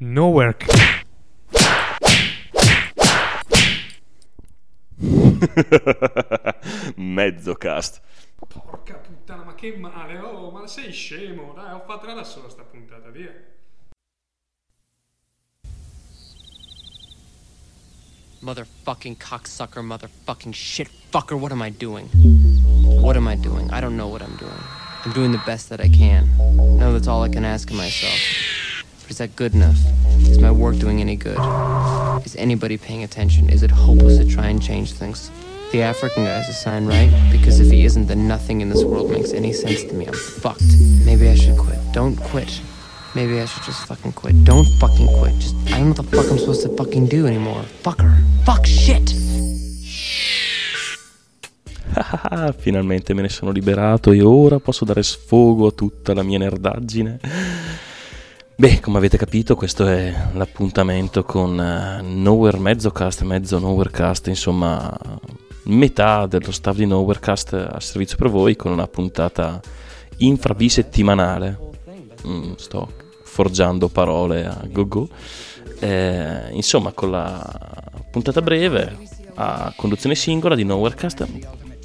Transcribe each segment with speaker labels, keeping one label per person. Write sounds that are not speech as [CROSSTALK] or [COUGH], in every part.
Speaker 1: No work. [LAUGHS]
Speaker 2: Mezzo cast.
Speaker 1: Porca puttana, ma che male. Oh, ma sei scemo. Dai, ho fatto da sola sta puntata, via.
Speaker 3: Motherfucking cocksucker, motherfucking shit fucker, what am I doing? What am I doing? I don't know what I'm doing. I'm doing the best that I can. No, that's all I can ask of myself. But is that good enough? Is my work doing any good? Is anybody paying attention? Is it hopeless to try and change things? The African guy's a sign, right? Because if he isn't, then nothing in this world makes any sense to me. I'm fucked. Maybe I should quit. Don't quit. Maybe I should just fucking quit. Don't fucking quit. Just, I don't know what the fuck I'm supposed to fucking do anymore. Fucker. Fuck shit. [LAUGHS]
Speaker 2: Finalmente me ne sono liberato e ora posso dare sfogo a tutta la mia nerdaggine. Beh, come avete capito, questo è l'appuntamento con uh, Nowhere Mezzocast, mezzo Nowherecast, insomma, metà dello staff di Nowherecast a servizio per voi con una puntata infrabisettimanale. Mm, sto forgiando parole a go-go. Eh, insomma, con la puntata breve a conduzione singola di Nowherecast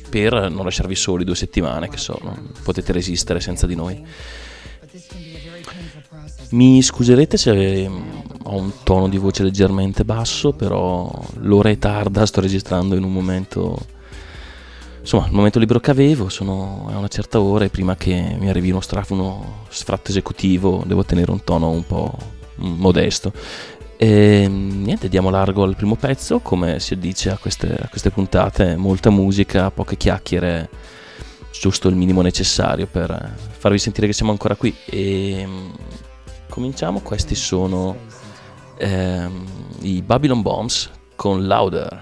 Speaker 2: per non lasciarvi soli due settimane, che so, non potete resistere senza di noi. Mi scuserete se ho un tono di voce leggermente basso, però l'ora è tarda, sto registrando in un momento, insomma, il momento libero che avevo, sono a una certa ora e prima che mi arrivi uno, straf, uno sfratto esecutivo devo tenere un tono un po' modesto. E niente, diamo largo al primo pezzo, come si addice a queste, a queste puntate, molta musica, poche chiacchiere, giusto il minimo necessario per farvi sentire che siamo ancora qui. E cominciamo, questi sono ehm, i Babylon Bombs con Louder.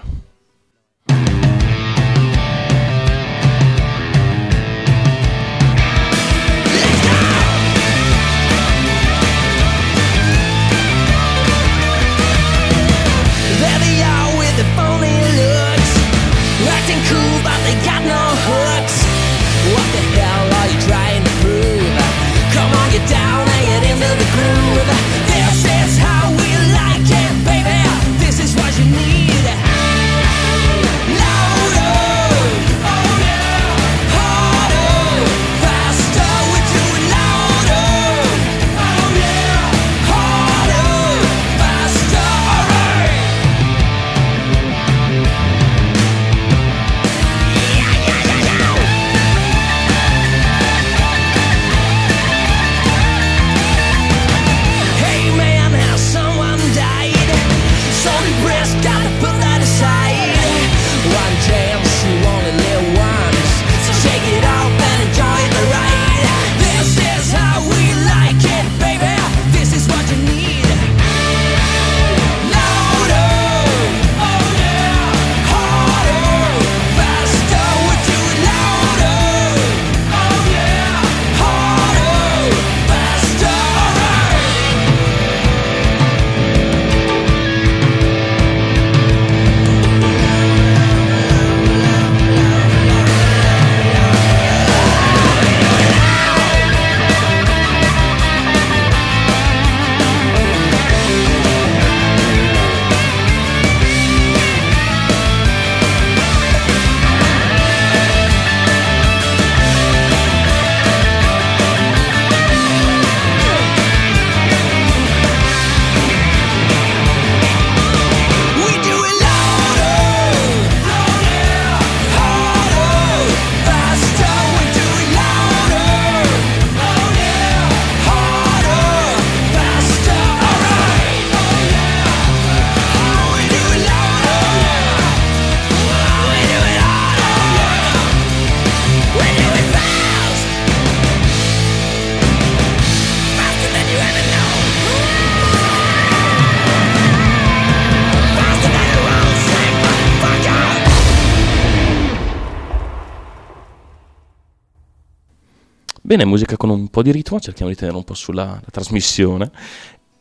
Speaker 2: Bene, musica con un po' di ritmo, cerchiamo di tenere un po' sulla la trasmissione.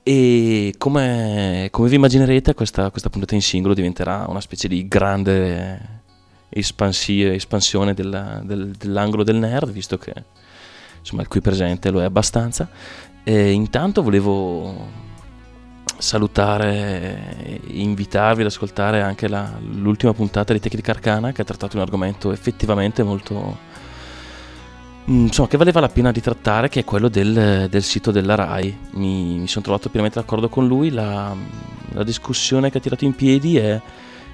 Speaker 2: E come, come vi immaginerete, questa, questa puntata in singolo diventerà una specie di grande espansi- espansione della- del- dell'angolo del nerd, visto che insomma il qui presente lo è abbastanza. E intanto volevo salutare e invitarvi ad ascoltare anche la, l'ultima puntata di Tecnica Arcana che ha trattato un argomento effettivamente molto insomma che valeva la pena di trattare che è quello del, del sito della RAI. Mi, mi sono trovato pienamente d'accordo con lui. La, la discussione che ha tirato in piedi è,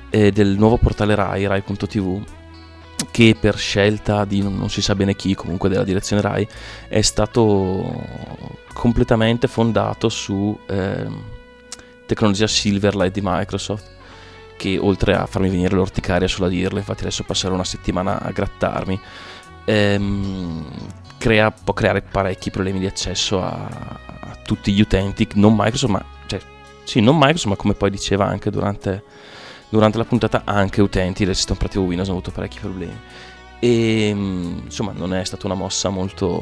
Speaker 2: è del nuovo portale RAI RAI.tv che per scelta di non, si sa bene chi comunque della direzione RAI è stato completamente fondato su eh, tecnologia Silverlight di Microsoft che oltre a farmi venire l'orticaria sulla dirla, infatti adesso passerò una settimana a grattarmi, ehm, crea, può creare parecchi problemi di accesso a, a, tutti gli utenti, non Microsoft, ma cioè, sì, non Microsoft, ma come poi diceva anche durante, durante la puntata, anche utenti del sistema operativo Windows hanno avuto parecchi problemi. E insomma, non è stata una mossa molto,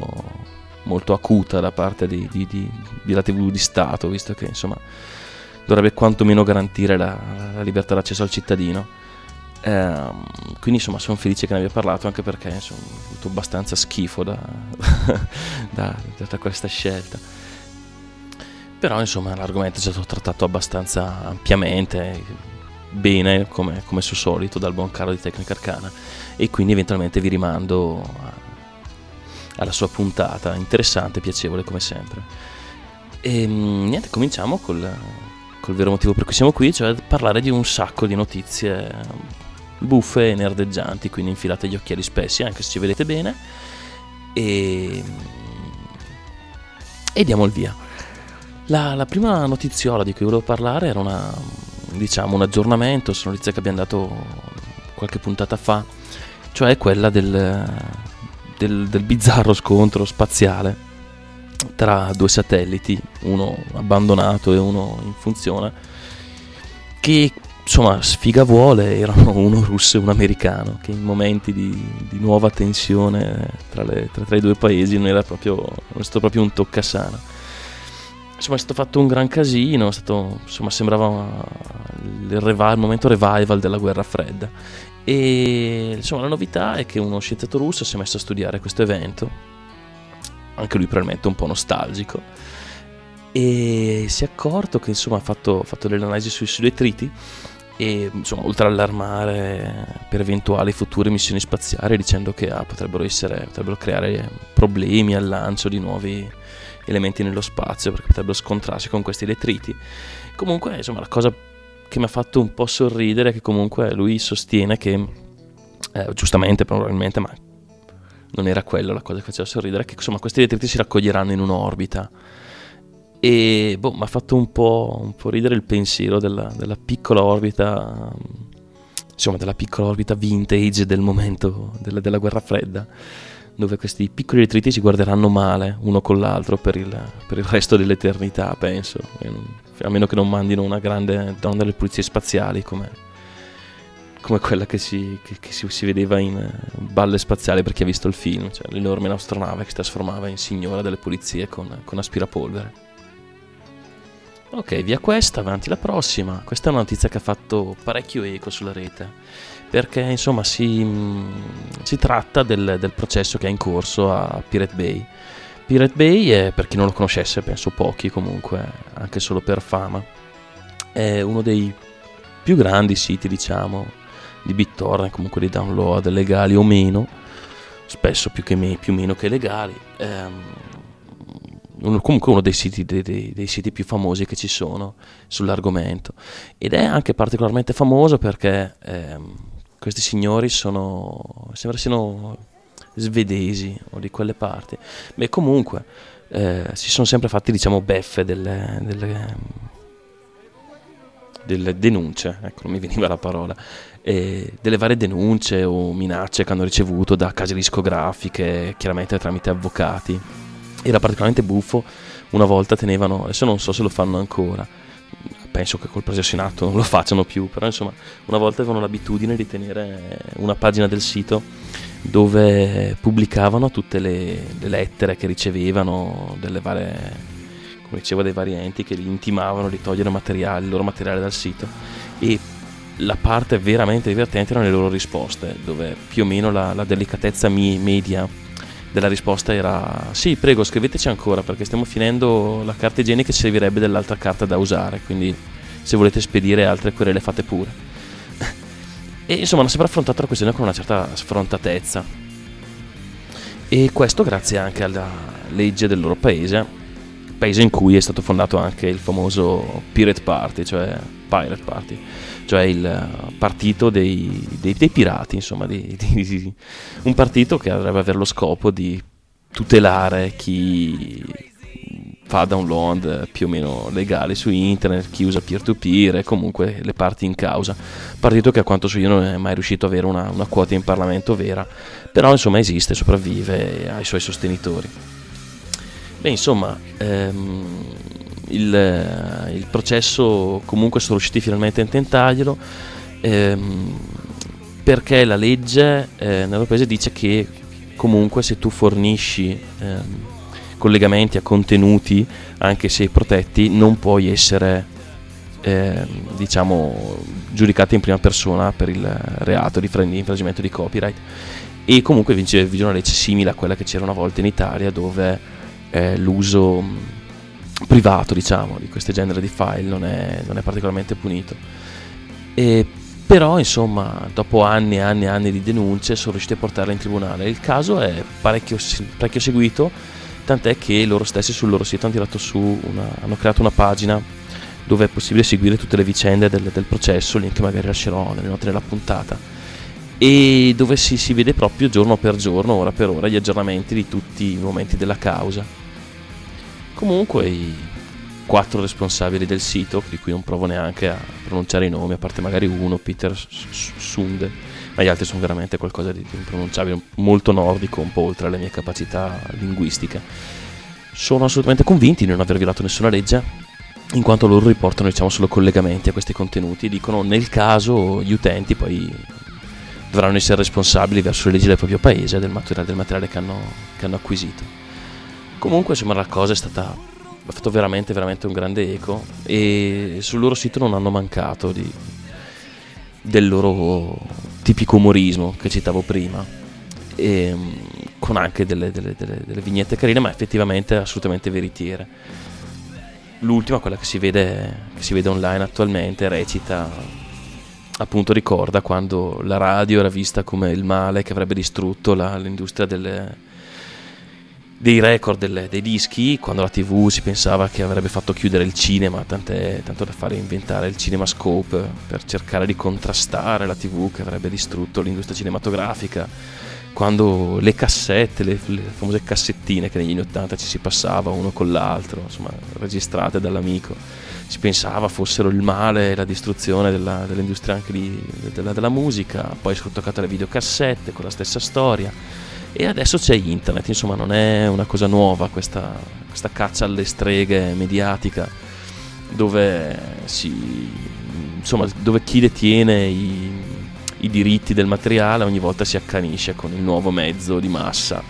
Speaker 2: molto acuta da parte di, di, di, della TV di Stato, visto che insomma dovrebbe quantomeno garantire la, la libertà d'accesso al cittadino. Eh, quindi insomma sono felice che ne abbia parlato anche perché insomma, ho avuto abbastanza schifo da, [LAUGHS] da, da, questa scelta. Però insomma l'argomento è stato trattato abbastanza ampiamente, bene come, come suo solito dal buon caro di Tecnica Arcana e quindi eventualmente vi rimando a, alla sua puntata, interessante, piacevole come sempre. E ehm, niente, cominciamo col, col vero motivo per cui siamo qui, cioè parlare di un sacco di notizie buffe e nerdeggianti, quindi infilate gli occhiali spessi, anche se ci vedete bene. E, e diamo il via. La, la, prima notiziola di cui volevo parlare era una, diciamo, un aggiornamento su notizia che abbiamo dato qualche puntata fa, cioè quella del, del, del bizzarro scontro spaziale tra due satelliti, uno abbandonato e uno in funzione, che insomma sfiga vuole erano [LAUGHS] uno russo e un americano, che in momenti di, di nuova tensione tra, le, tra, tra, i due paesi non era proprio, non è stato proprio un toccasana. Insomma è stato fatto un gran casino, stato, insomma sembrava il, revival, il momento revival della guerra fredda. E insomma la novità è che uno scienziato russo si è messo a studiare questo evento anche lui probabilmente un po' nostalgico, e si è accorto che insomma ha fatto, fatto delle analisi sui, sui detriti e insomma oltre ad allarmare per eventuali future missioni spaziali dicendo che ah, potrebbero, essere, potrebbero creare problemi al lancio di nuovi elementi nello spazio perché potrebbero scontrarsi con questi detriti comunque insomma la cosa che mi ha fatto un po' sorridere è che comunque lui sostiene che eh, giustamente probabilmente ma non era quello la cosa che faceva sorridere, che insomma questi detriti si raccoglieranno in un'orbita. E boh, mi ha fatto un po', un po', ridere il pensiero della, della, piccola orbita, insomma della piccola orbita vintage del momento della, della guerra fredda, dove questi piccoli detriti si guarderanno male uno con l'altro per il, per il resto dell'eternità, penso, a meno che non mandino una grande donna delle pulizie spaziali come come quella che, si, che, che si, si, vedeva in Balle Spaziali per chi ha visto il film, cioè l'enorme astronave che si trasformava in signora delle pulizie con, con aspirapolvere. Ok, via questa, avanti la prossima. Questa è una notizia che ha fatto parecchio eco sulla rete, perché insomma si, mm, si tratta del, del, processo che è in corso a Pirate Bay. Pirate Bay è, per chi non lo conoscesse, penso pochi comunque, anche solo per fama, è uno dei più grandi siti, diciamo, di BitTorrent, comunque di download legali o meno, spesso più, o meno che legali. Ehm, uno, comunque uno dei siti, dei, dei, dei siti, più famosi che ci sono sull'argomento ed è anche particolarmente famoso perché ehm, questi signori sono sembra siano svedesi o di quelle parti beh comunque eh, si sono sempre fatti diciamo beffe delle, delle, delle denunce ecco non mi veniva la parola delle varie denunce o minacce che hanno ricevuto da case discografiche, chiaramente tramite avvocati. Era particolarmente buffo, una volta tenevano, adesso non so se lo fanno ancora, penso che col processo in atto non lo facciano più, però insomma una volta avevano l'abitudine di tenere una pagina del sito dove pubblicavano tutte le, le lettere che ricevevano delle varie, come dicevo, dei vari enti che li intimavano di togliere materiale, il loro materiale dal sito e la parte veramente divertente erano le loro risposte, dove più o meno la, la delicatezza media della risposta era sì, prego, scriveteci ancora perché stiamo finendo la carta igienica e servirebbe dell'altra carta da usare, quindi se volete spedire altre querele fate pure. [LAUGHS] e insomma hanno sempre affrontato la questione con una certa sfrontatezza. E questo grazie anche alla legge del loro paese, paese in cui è stato fondato anche il famoso Pirate Party, cioè Pirate Party, cioè il partito dei, dei, dei pirati, insomma, [LAUGHS] di, un partito che dovrebbe avere lo scopo di tutelare chi fa download più o meno legali su internet, chi usa peer-to-peer e comunque le parti in causa. Partito che a quanto so io non è mai riuscito ad avere una, una quota in Parlamento vera, però insomma esiste, sopravvive e ha i suoi sostenitori. Beh, insomma, ehm, il, il, processo comunque sono riusciti finalmente a intentarglielo ehm, perché la legge eh, nel paese dice che comunque se tu fornisci ehm, collegamenti a contenuti anche se protetti non puoi essere eh, diciamo giudicato in prima persona per il reato di infrangimento di copyright. E comunque vige, vige una legge simile a quella che c'era una volta in Italia dove eh, l'uso privato diciamo di questo genere di file non è, non è particolarmente punito. E però insomma dopo anni e anni e anni di denunce sono riusciti a portarla in tribunale. Il caso è parecchio, parecchio seguito tant'è che loro stessi sul loro sito hanno, una, hanno creato una pagina dove è possibile seguire tutte le vicende del, del processo link magari lascerò nelle note della puntata. E dove si, si vede proprio giorno per giorno ora per ora gli aggiornamenti di tutti i momenti della causa Comunque i quattro responsabili del sito, di cui non provo neanche a pronunciare i nomi, a parte magari uno, Peter Sunde, ma gli altri sono veramente qualcosa di impronunciabile, molto nordico, un po' oltre le mie capacità linguistiche. Sono assolutamente convinti di non aver violato nessuna legge, in quanto loro riportano diciamo, solo collegamenti a questi contenuti, dicono nel caso gli utenti poi dovranno essere responsabili verso le leggi del proprio paese del materiale, del materiale che, hanno, che hanno acquisito. Comunque insomma la cosa è stata ha fatto veramente veramente un grande eco e sul loro sito non hanno mancato di, del loro tipico umorismo che citavo prima e, mm, con anche delle, delle, delle, delle, vignette carine ma effettivamente assolutamente veritiere. L'ultima quella che si vede, che si vede online attualmente recita appunto ricorda quando la radio era vista come il male che avrebbe distrutto la, l'industria delle, dei record delle, dei dischi quando la tv si pensava che avrebbe fatto chiudere il cinema tant'è, tanto da fare inventare il cinemascope per cercare di contrastare la tv che avrebbe distrutto l'industria cinematografica quando le cassette, le, le famose cassettine che negli anni 80 ci si passava uno con l'altro, insomma registrate dall'amico, si pensava fossero il male e la distruzione della, dell'industria anche di, della, della musica, poi sono toccate le videocassette con la stessa storia e adesso c'è internet, insomma non è una cosa nuova questa, questa caccia alle streghe mediatica dove, si, insomma, dove chi detiene i, i diritti del materiale ogni volta si accanisce con il nuovo mezzo di massa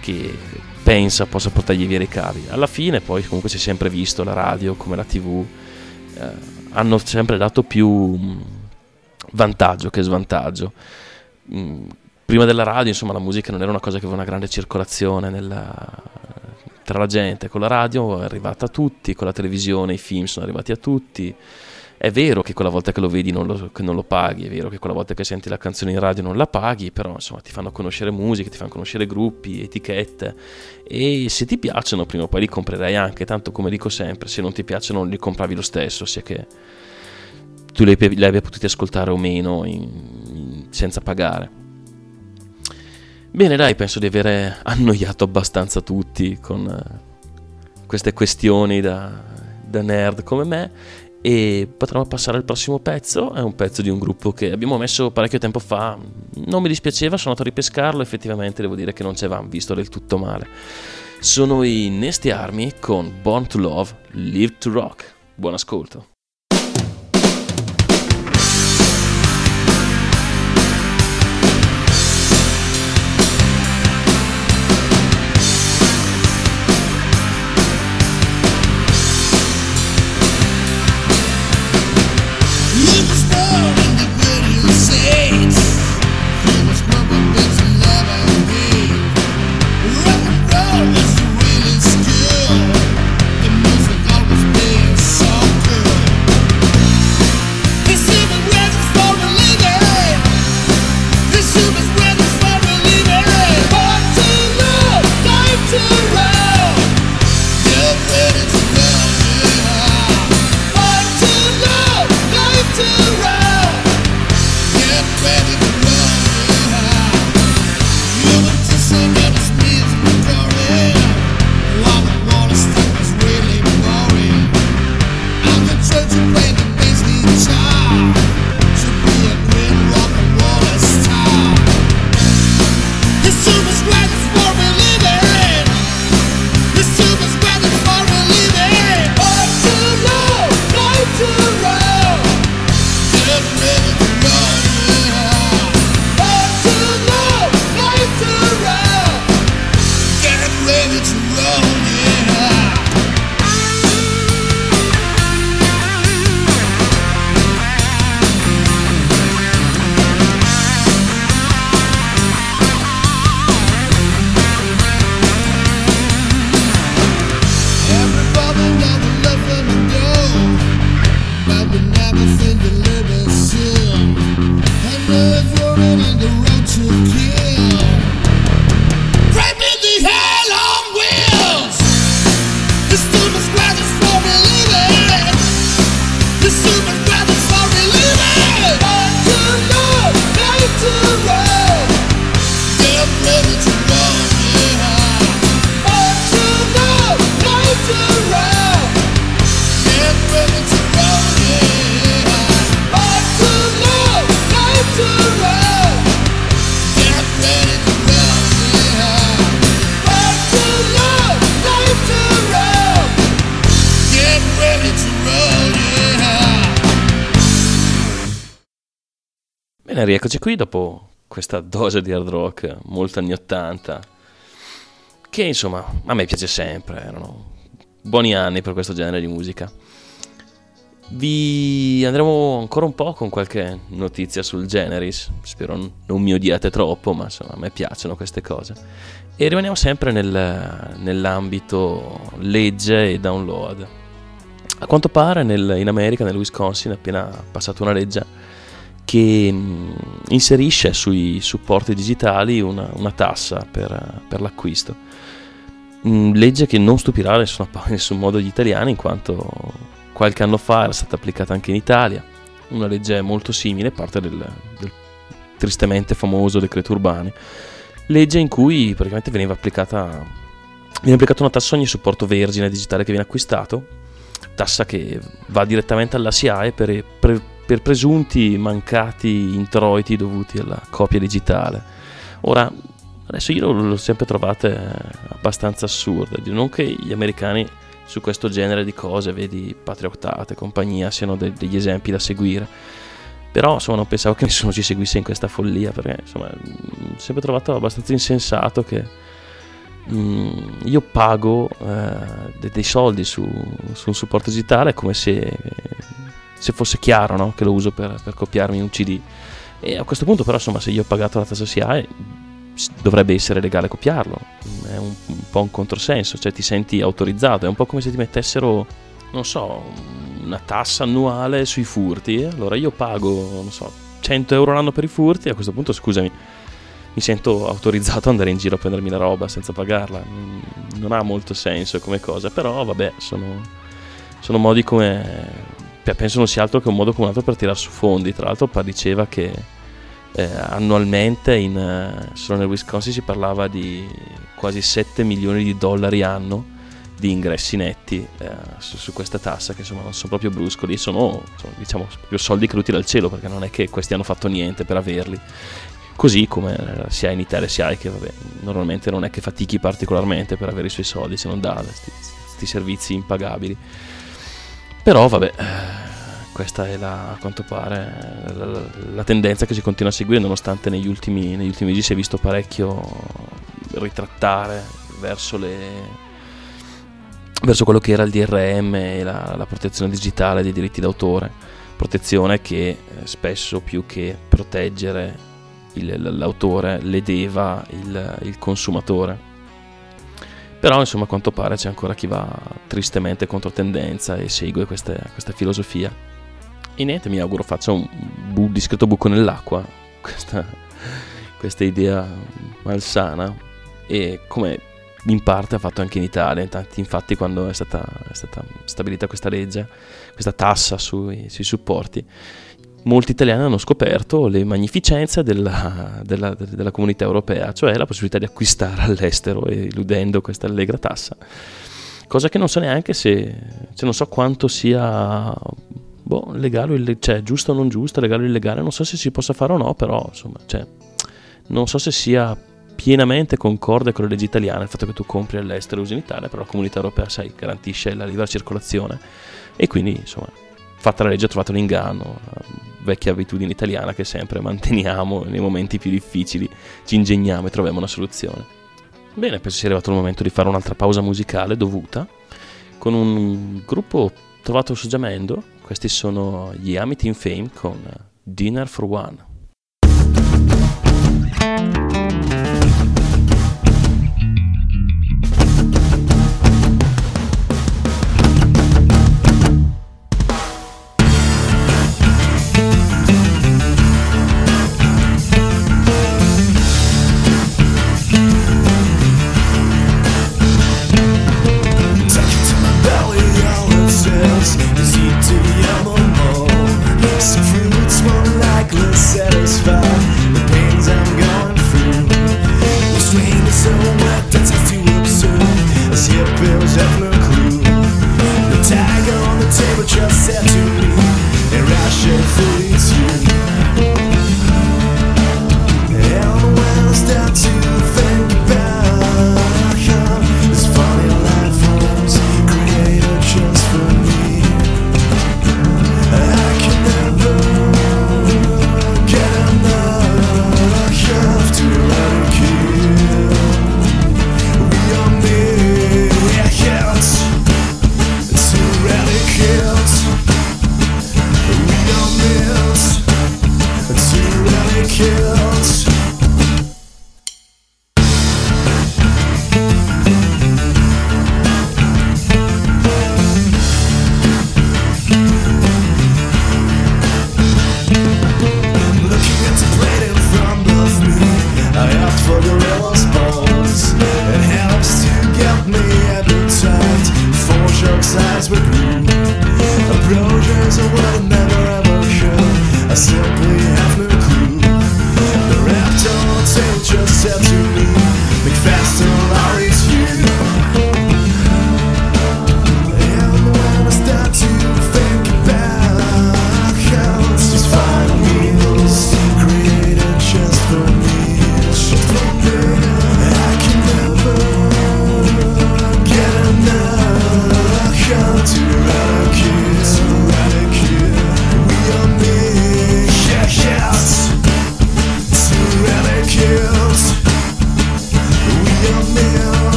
Speaker 2: che pensa possa portargli via i cavi. Alla fine poi comunque si è sempre visto la radio come la tv eh, hanno sempre dato più vantaggio che svantaggio. Mm, prima della radio, insomma, la musica non era una cosa che aveva una grande circolazione nella, tra la gente. Con la radio è arrivata a tutti, con la televisione i film sono arrivati a tutti. È vero che quella volta che lo vedi non lo, non lo, paghi, è vero che quella volta che senti la canzone in radio non la paghi, però insomma ti fanno conoscere musica, ti fanno conoscere gruppi, etichette e se ti piacciono prima o poi li comprerai anche, tanto come dico sempre, se non ti piacciono li compravi lo stesso, sia che tu li, li abbia potuti ascoltare o meno in, in, senza pagare. Bene, dai, penso di avere annoiato abbastanza tutti con uh, queste questioni da, da, nerd come me e potremmo passare al prossimo pezzo. È un pezzo di un gruppo che abbiamo messo parecchio tempo fa. Non mi dispiaceva, sono andato a ripescarlo. Effettivamente devo dire che non ci avevamo visto del tutto male. Sono i Nasty Army con Born to Love, Live to Rock. Buon ascolto. Bene, rieccoci qui dopo questa dose di hard rock molto anni 80 che insomma a me piace sempre, erano buoni anni per questo genere di musica. Vi andremo ancora un po' con qualche notizia sul Generis, spero non mi odiate troppo, ma insomma a me piacciono queste cose. E rimaniamo sempre nel, nell'ambito legge e download. A quanto pare nel, in America, nel Wisconsin, è appena passata una legge che mm, inserisce sui supporti digitali una, una tassa per, per l'acquisto. Mm, legge che non stupirà in [LAUGHS] nessun, modo gli italiani, in quanto qualche anno fa era stata applicata anche in Italia. Una legge molto simile, parte del, del tristemente famoso decreto Urbani. Legge in cui praticamente veniva applicata, viene applicata una tassa ogni supporto vergine digitale che viene acquistato, tassa che va direttamente alla SIAE per, per per presunti mancati introiti dovuti alla copia digitale. Ora, adesso io l'ho sempre trovate abbastanza assurde, non che gli americani su questo genere di cose, vedi Patriottate compagnia, siano de- degli esempi da seguire. Però insomma non pensavo che [LAUGHS] nessuno ci seguisse in questa follia, perché insomma ho sempre trovato abbastanza insensato che mh, mm, io pago eh, de- dei soldi su, su un supporto digitale come se se fosse chiaro no? che lo uso per, per, copiarmi un CD. E a questo punto, però, insomma, se io ho pagato la tassa SIAE, dovrebbe essere legale copiarlo. È un, un, po' un controsenso, cioè ti senti autorizzato. È un po' come se ti mettessero, non so, una tassa annuale sui furti. Allora io pago, non so, 100 euro l'anno per i furti. A questo punto, scusami, mi sento autorizzato ad andare in giro a prendermi la roba senza pagarla. Non ha molto senso come cosa, però vabbè, sono, sono modi come penso non sia altro che un modo come un altro per tirare su fondi. Tra l'altro diceva che eh, annualmente in, eh, solo nel Wisconsin si parlava di quasi 7 milioni di dollari anno di ingressi netti eh, su, su, questa tassa che insomma non sono proprio bruscoli, sono, sono diciamo proprio soldi caduti dal cielo perché non è che questi hanno fatto niente per averli. Così come sia in Italia sia che vabbè, normalmente non è che fatichi particolarmente per avere i suoi soldi se non dà questi servizi impagabili. Però vabbè, questa è la, a quanto pare la, la, la, tendenza che si continua a seguire nonostante negli ultimi, negli ultimi mesi si è visto parecchio ritrattare verso, le, verso quello che era il DRM e la, la protezione digitale dei diritti d'autore. Protezione che eh, spesso più che proteggere il, l'autore ledeva il, il consumatore però insomma a quanto pare c'è ancora chi va tristemente contro tendenza e segue queste, questa filosofia. E niente, mi auguro faccia un bu- discreto buco nell'acqua [LAUGHS] questa, questa idea malsana e come in parte ha fatto anche in Italia. Infatti, quando è stata, è stata, stabilita questa legge, questa tassa sui, sui supporti, molti italiani hanno scoperto le magnificenze della, della, della, comunità europea, cioè la possibilità di acquistare all'estero eludendo questa allegra tassa. Cosa che non so neanche se, se non so quanto sia
Speaker 4: boh, legale o illegale, cioè giusto o non giusto, legale o illegale, non so se si possa fare o no, però insomma, cioè, non so se sia pienamente concorde con le leggi italiane il fatto che tu compri all'estero e usi in Italia, però la comunità europea, sai, garantisce la libera circolazione e quindi, insomma, fatta la legge ha trovato un inganno, vecchia abitudine italiana che sempre manteniamo nei momenti più difficili, ci ingegniamo e troviamo una soluzione. Bene, penso sia arrivato il momento di fare un'altra pausa musicale dovuta con un gruppo trovato su Jamendo, questi sono gli Amity in Fame con Dinner for One.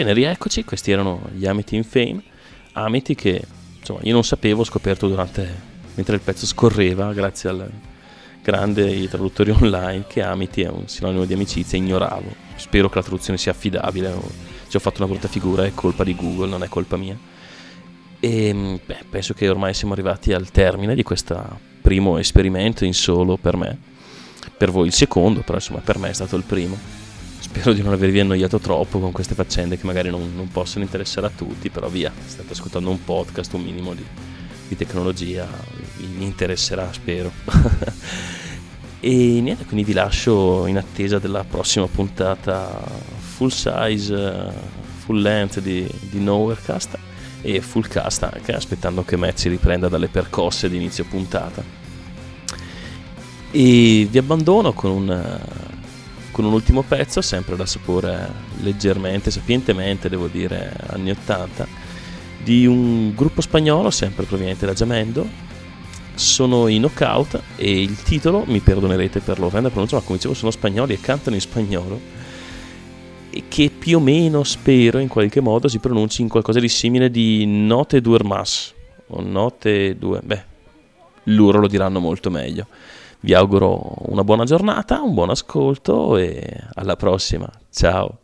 Speaker 4: Bene, rieccoci, questi erano gli Amity in Fame, Amity che insomma io non sapevo, ho scoperto durante, mentre il pezzo scorreva, grazie al grande traduttori [LAUGHS] online, che Amity è un sinonimo di amicizia, ignoravo. Spero che la traduzione sia affidabile, se ho fatto una brutta figura è colpa di Google, non è colpa mia. E beh, penso che ormai siamo arrivati al termine di questo primo esperimento in solo per me. Per voi il secondo, però insomma per me è stato il primo spero di non avervi annoiato troppo con queste faccende che magari non, non possono interessare a tutti, però via, state ascoltando un podcast, un minimo di, di tecnologia, vi interesserà, spero. [LAUGHS] e niente, quindi vi lascio in attesa della prossima puntata full size, full length di, di Nowherecast
Speaker 2: e full cast anche, aspettando che Matt si riprenda dalle percosse di inizio puntata. E vi abbandono con un, con un ultimo pezzo, sempre da sapore leggermente, sapientemente, devo dire, anni 80, di un gruppo spagnolo, sempre proveniente da Jamendo. Sono i Knockout e il titolo, mi perdonerete per l'orrenda pronuncia, ma come dicevo sono spagnoli e cantano in spagnolo e che più o meno spero in qualche modo si pronunci in qualcosa di simile di Note Duermas o Note Due, beh, loro lo diranno molto meglio. Vi auguro una buona giornata, un buon ascolto e alla prossima. Ciao.